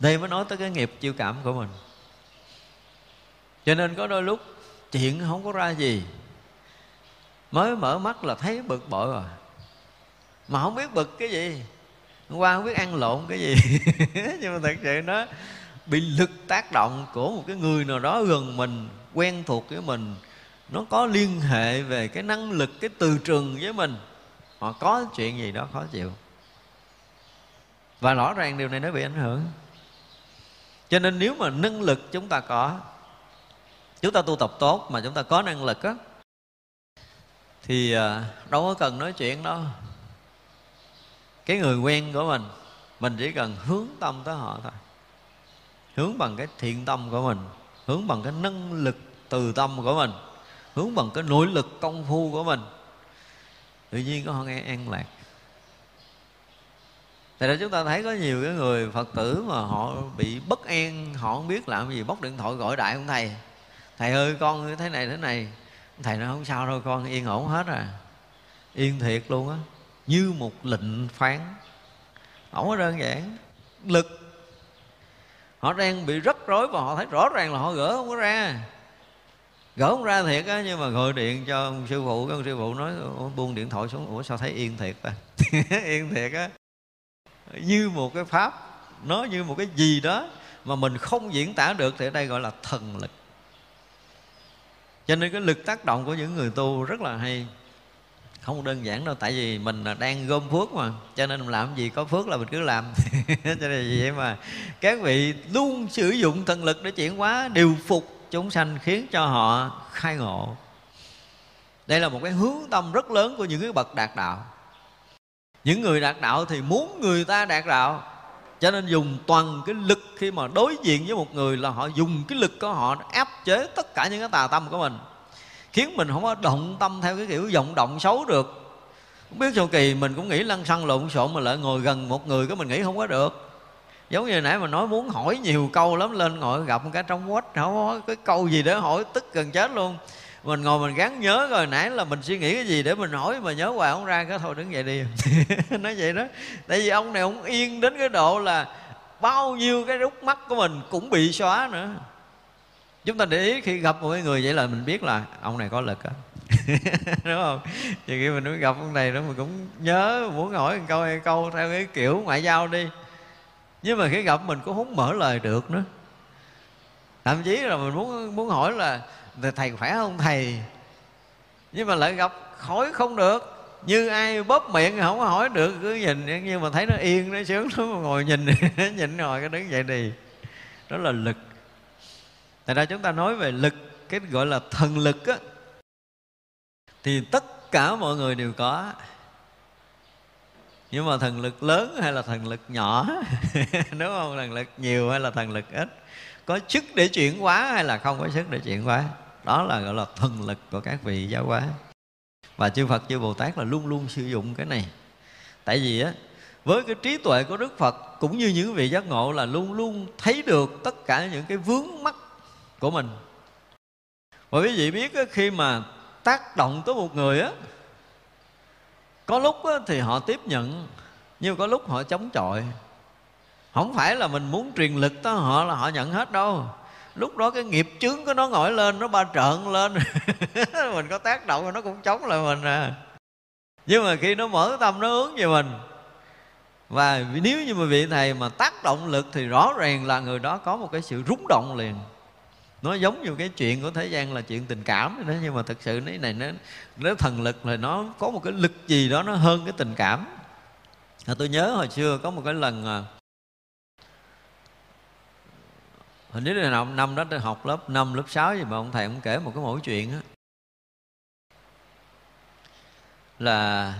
đây mới nói tới cái nghiệp chiêu cảm của mình. Cho nên có đôi lúc chuyện không có ra gì. Mới mở mắt là thấy bực bội rồi. Mà không biết bực cái gì. Hôm qua không biết ăn lộn cái gì. Nhưng mà thật sự nó bị lực tác động của một cái người nào đó gần mình, quen thuộc với mình, nó có liên hệ về cái năng lực, cái từ trường với mình, họ có chuyện gì đó khó chịu. Và rõ ràng điều này nó bị ảnh hưởng. Cho nên nếu mà năng lực chúng ta có, chúng ta tu tập tốt mà chúng ta có năng lực á, thì à, đâu có cần nói chuyện đâu. Cái người quen của mình mình chỉ cần hướng tâm tới họ thôi hướng bằng cái thiện tâm của mình, hướng bằng cái năng lực từ tâm của mình, hướng bằng cái nỗ lực công phu của mình. Tự nhiên có nghe an lạc. Tại ra chúng ta thấy có nhiều cái người Phật tử mà họ bị bất an, Họ không biết làm gì, bóc điện thoại gọi đại ông thầy. Thầy ơi, con thế này thế này. Thầy nói, không sao đâu con, yên ổn hết à Yên thiệt luôn á. Như một lệnh phán. Không có đơn giản. Lực Họ đang bị rất rối và họ thấy rõ ràng là họ gỡ không có ra. Gỡ không ra thiệt á, Nhưng mà gọi điện cho ông sư phụ, Cái ông sư phụ nói buông điện thoại xuống. Ủa, sao thấy yên thiệt ta Yên thiệt á. Như một cái pháp, nó như một cái gì đó mà mình không diễn tả được thì ở đây gọi là thần lực. Cho nên cái lực tác động của những người tu rất là hay không đơn giản đâu, tại vì mình đang gom phước mà, cho nên mình làm gì có phước là mình cứ làm. Cho nên vậy mà các vị luôn sử dụng thần lực để chuyển hóa, điều phục chúng sanh, khiến cho họ khai ngộ. Đây là một cái hướng tâm rất lớn của những cái bậc đạt đạo. Những người đạt đạo thì muốn người ta đạt đạo, cho nên dùng toàn cái lực khi mà đối diện với một người là họ dùng cái lực của họ áp chế tất cả những cái tà tâm của mình khiến mình không có động tâm theo cái kiểu vọng động xấu được. Không biết sao kỳ mình cũng nghĩ lăn xăng lộn xộn mà lại ngồi gần một người cái mình nghĩ không có được. Giống như nãy mà nói muốn hỏi nhiều câu lắm, lên ngồi gặp một cái trong quách, không có cái câu gì để hỏi, tức gần chết luôn. Mình ngồi mình gắng nhớ rồi nãy là mình suy nghĩ cái gì để mình hỏi mà nhớ hoài không ra, cái thôi đứng dậy đi. Nói vậy đó. Tại vì ông này ông yên đến cái độ là bao nhiêu cái rút mắt của mình cũng bị xóa nữa chúng ta để ý khi gặp một người vậy là mình biết là ông này có lực á. Đúng không? Thì khi mình gặp ông này đó mình cũng nhớ, muốn hỏi một câu hay câu theo cái kiểu ngoại giao đi. Nhưng mà khi gặp mình cũng không mở lời được nữa. Thậm chí là mình muốn muốn hỏi là thầy khỏe không thầy? Nhưng mà lại gặp khỏi không được. Như ai bóp miệng không có hỏi được, cứ nhìn, nhưng mà thấy nó yên, nó sướng nó ngồi nhìn nhìn ngồi cái đứng dậy đi. Đó là lực tại ra chúng ta nói về lực, cái gọi là thần lực á, thì tất cả mọi người đều có. Nhưng mà thần lực lớn hay là thần lực nhỏ? Đúng không? Thần lực nhiều hay là thần lực ít? Có sức để chuyển hóa hay là không có sức để chuyển hóa? Đó là gọi là thần lực của các vị giáo hóa. Và chư Phật, chư Bồ Tát là luôn luôn sử dụng cái này. Tại vì á, với cái trí tuệ của Đức Phật, cũng như những vị giác ngộ là luôn luôn thấy được tất cả những cái vướng mắc của mình. Và quý vị biết khi mà tác động tới một người á, có lúc thì họ tiếp nhận, nhưng có lúc họ chống chọi. Không phải là mình muốn truyền lực tới họ là họ nhận hết đâu. Lúc đó cái nghiệp chướng của nó ngồi lên, nó ba trợn lên. Mình có tác động rồi nó cũng chống lại mình à. Nhưng mà khi nó mở tâm, nó hướng về mình. Và nếu như mà vị thầy mà tác động lực thì rõ ràng là người đó có một cái sự rúng động liền nó giống như cái chuyện của thế gian là chuyện tình cảm đó nhưng mà thực sự cái này nó nó thần lực là nó có một cái lực gì đó nó hơn cái tình cảm. À, tôi nhớ hồi xưa có một cái lần à, hình như là năm, năm đó tôi học lớp 5, lớp 6 gì mà ông thầy ông kể một cái mẫu chuyện á. Là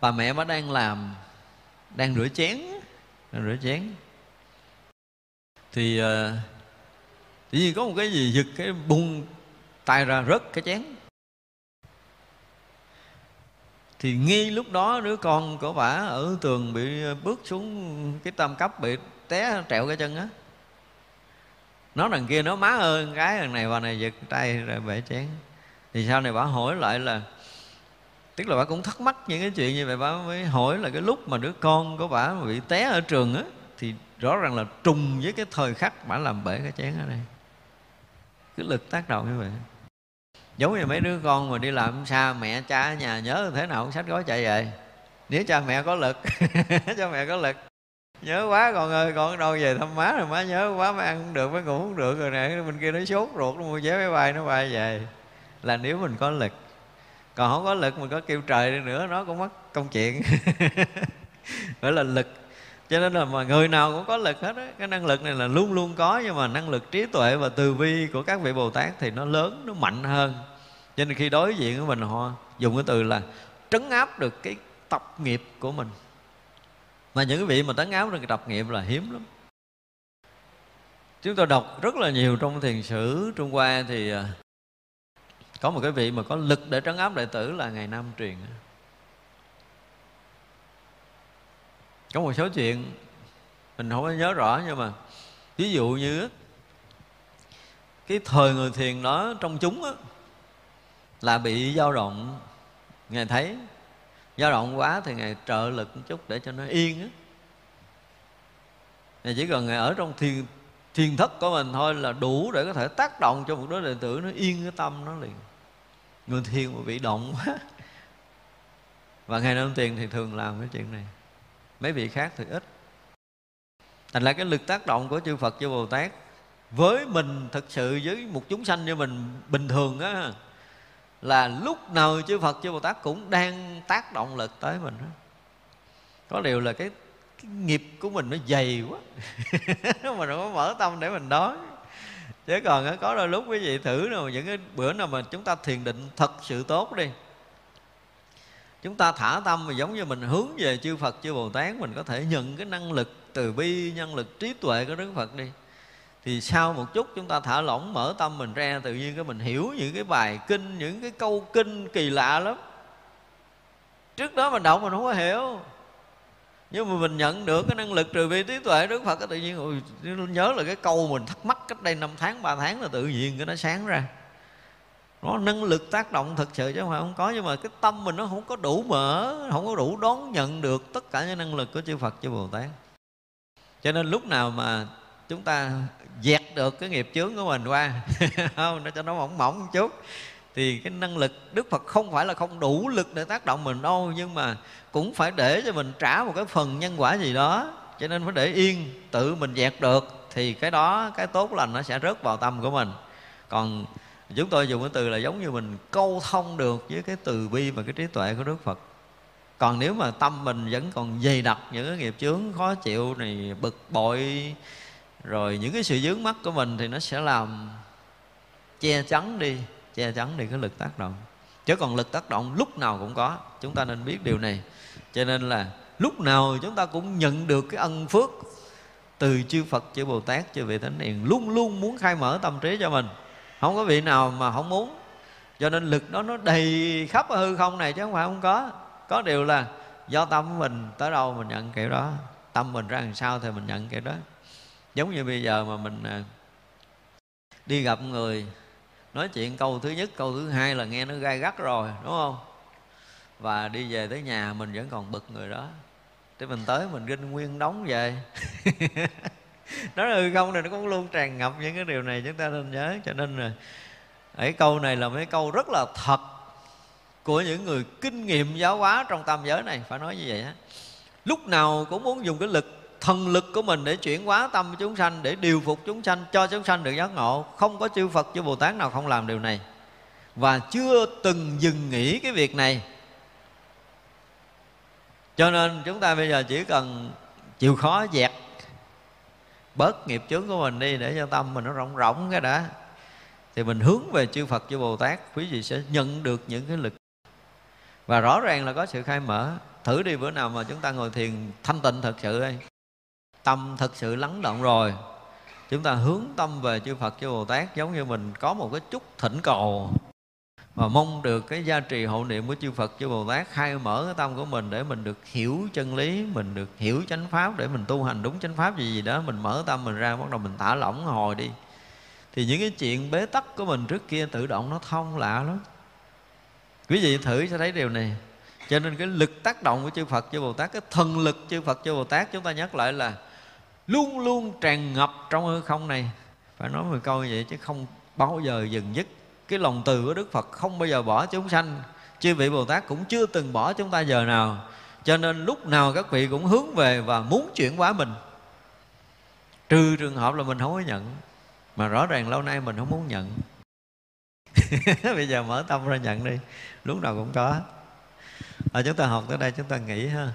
bà mẹ bà đang làm đang rửa chén đang rửa chén. Thì uh, tự nhiên có một cái gì giật cái bung tay ra rớt cái chén. Thì ngay lúc đó đứa con của bà ở tường bị bước xuống cái tam cấp bị té trẹo cái chân á. Nó đằng kia nó má ơi cái thằng này vào này giật tay rồi bể chén. Thì sau này bà hỏi lại là, tức là bà cũng thắc mắc những cái chuyện như vậy, bà mới hỏi là cái lúc mà đứa con của bà bị té ở trường á, thì rõ ràng là trùng với cái thời khắc bà làm bể cái chén ở đây cái lực tác động như vậy. Giống như mấy đứa con mà đi làm xa mẹ cha ở nhà nhớ thế nào cũng sách gói chạy về. Nếu cha mẹ có lực, cha mẹ có lực. Nhớ quá con ơi con đâu về thăm má rồi má nhớ quá, má ăn không được, má ngủ không được rồi nè. Bên kia nó sốt ruột, nó mua vé máy bay, nó bay về. Là nếu mình có lực. Còn không có lực mình có kêu trời đi nữa, nó cũng mất công chuyện. Phải là lực cho nên là mà người nào cũng có lực hết á. Cái năng lực này là luôn luôn có, nhưng mà năng lực trí tuệ và từ bi của các vị bồ tát thì nó lớn, nó mạnh hơn. Cho nên khi đối diện với mình, họ dùng cái từ là trấn áp được cái tập nghiệp của mình. Mà những cái vị mà trấn áp được cái tập nghiệp là hiếm lắm. Chúng tôi đọc rất là nhiều trong thiền sử trung hoa thì à, có một cái vị mà có lực để trấn áp đệ tử là ngày nam truyền có một số chuyện mình không có nhớ rõ nhưng mà ví dụ như cái thời người thiền đó trong chúng đó, là bị dao động ngài thấy. Dao động quá thì ngài trợ lực một chút để cho nó yên á. Ngài chỉ cần ngài ở trong thiền thiền thất của mình thôi là đủ để có thể tác động cho một đứa đệ tử nó yên cái tâm nó liền. Người thiền mà bị động quá. Và ngài nam tiền thì thường làm cái chuyện này mấy vị khác thì ít. Thành ra cái lực tác động của chư phật chư bồ tát với mình thực sự với một chúng sanh như mình bình thường á là lúc nào chư Phật chư Bồ Tát cũng đang tác động lực tới mình đó. có điều là cái, cái nghiệp của mình nó dày quá. Mà nó có mở tâm để mình đói chứ còn có đôi lúc quý vị thử nào những cái bữa nào mà chúng ta thiền định thật sự tốt đi chúng ta thả tâm mà giống như mình hướng về chư Phật, chư Bồ Tát, mình có thể nhận cái năng lực từ bi năng lực trí tuệ của Đức Phật đi. Thì sau một chút chúng ta thả lỏng mở tâm mình ra, tự nhiên cái mình hiểu những cái bài kinh, những cái câu kinh kỳ lạ lắm. Trước đó mình đọc mình không có hiểu. Nhưng mà mình nhận được cái năng lực trừ bi trí tuệ đức phật cái tự nhiên nhớ là cái câu mình thắc mắc cách đây năm tháng, ba tháng là tự nhiên cái nó sáng ra nó năng lực tác động thực sự chứ không phải không có, nhưng mà cái tâm mình nó không có đủ mở, không có đủ đón nhận được tất cả những năng lực của chư phật, chư bồ tát. Cho nên lúc nào mà chúng ta dẹt được cái nghiệp chướng của mình qua, không, nó cho nó mỏng mỏng một chút, thì cái năng lực Đức Phật không phải là không đủ lực để tác động mình đâu, nhưng mà cũng phải để cho mình trả một cái phần nhân quả gì đó. Cho nên phải để yên, tự mình dẹt được, thì cái đó, cái tốt lành nó sẽ rớt vào tâm của mình. Còn chúng tôi dùng cái từ là giống như mình câu thông được với cái từ bi và cái trí tuệ của Đức Phật. Còn nếu mà tâm mình vẫn còn dày đặc những cái nghiệp chướng, khó chịu này, bực bội, rồi những cái sự dướng mắt của mình thì nó sẽ làm che chắn đi, che chắn đi cái lực tác động. Chứ còn lực tác động lúc nào cũng có, chúng ta nên biết điều này. Cho nên là lúc nào chúng ta cũng nhận được cái ân phước từ chư Phật, chư Bồ Tát, chư vị Thánh Hiền, luôn luôn muốn khai mở tâm trí cho mình không có vị nào mà không muốn. Cho nên lực đó nó đầy khắp hư không này chứ không phải không có. Có điều là do tâm mình tới đâu mình nhận kiểu đó. Tâm mình ra làm sao thì mình nhận kiểu đó. Giống như bây giờ mà mình à, đi gặp người, nói chuyện câu thứ nhất, câu thứ hai là nghe nó gai gắt rồi, đúng không? Và đi về tới nhà mình vẫn còn bực người đó. Thế mình tới mình rinh nguyên đóng về. nó là hư không này, nó cũng luôn tràn ngập những cái điều này, chúng ta nên nhớ. Cho nên là ấy câu này là mấy câu rất là thật của những người kinh nghiệm giáo hóa trong tam giới này. Phải nói như vậy á. Lúc nào cũng muốn dùng cái lực, thần lực của mình để chuyển hóa tâm chúng sanh, để điều phục chúng sanh, cho chúng sanh được giác ngộ. Không có chư Phật, chư Bồ Tát nào không làm điều này. Và chưa từng dừng nghỉ cái việc này. Cho nên chúng ta bây giờ chỉ cần chịu khó dẹt bớt nghiệp chướng của mình đi để cho tâm mình nó rộng rộng cái đã. Thì mình hướng về chư Phật, chư Bồ Tát, quý vị sẽ nhận được những cái lực. Và rõ ràng là có sự khai mở. Thử đi bữa nào mà chúng ta ngồi thiền, thanh tịnh thật sự đây tâm thật sự lắng động rồi. Chúng ta hướng tâm về chư Phật, chư Bồ Tát, giống như mình có một cái chút thỉnh cầu và mong được cái gia trì hộ niệm của chư Phật, chư Bồ Tát khai mở cái tâm của mình để mình được hiểu chân lý, mình được hiểu chánh pháp, để mình tu hành đúng chánh pháp gì gì đó, mình mở tâm mình ra, bắt đầu mình thả lỏng hồi đi. Thì những cái chuyện bế tắc của mình trước kia tự động nó thông lạ lắm. Quý vị thử sẽ thấy điều này. Cho nên cái lực tác động của chư Phật, chư Bồ Tát, cái thần lực chư Phật, chư Bồ Tát, chúng ta nhắc lại là luôn luôn tràn ngập trong hư không này. Phải nói một câu như vậy chứ không bao giờ dừng dứt cái lòng từ của Đức Phật không bao giờ bỏ chúng sanh. Chư vị Bồ Tát cũng chưa từng bỏ chúng ta giờ nào. Cho nên lúc nào các vị cũng hướng về và muốn chuyển hóa mình. Trừ trường hợp là mình không có nhận mà rõ ràng lâu nay mình không muốn nhận. Bây giờ mở tâm ra nhận đi lúc nào cũng có. À, chúng ta học tới đây chúng ta nghỉ ha.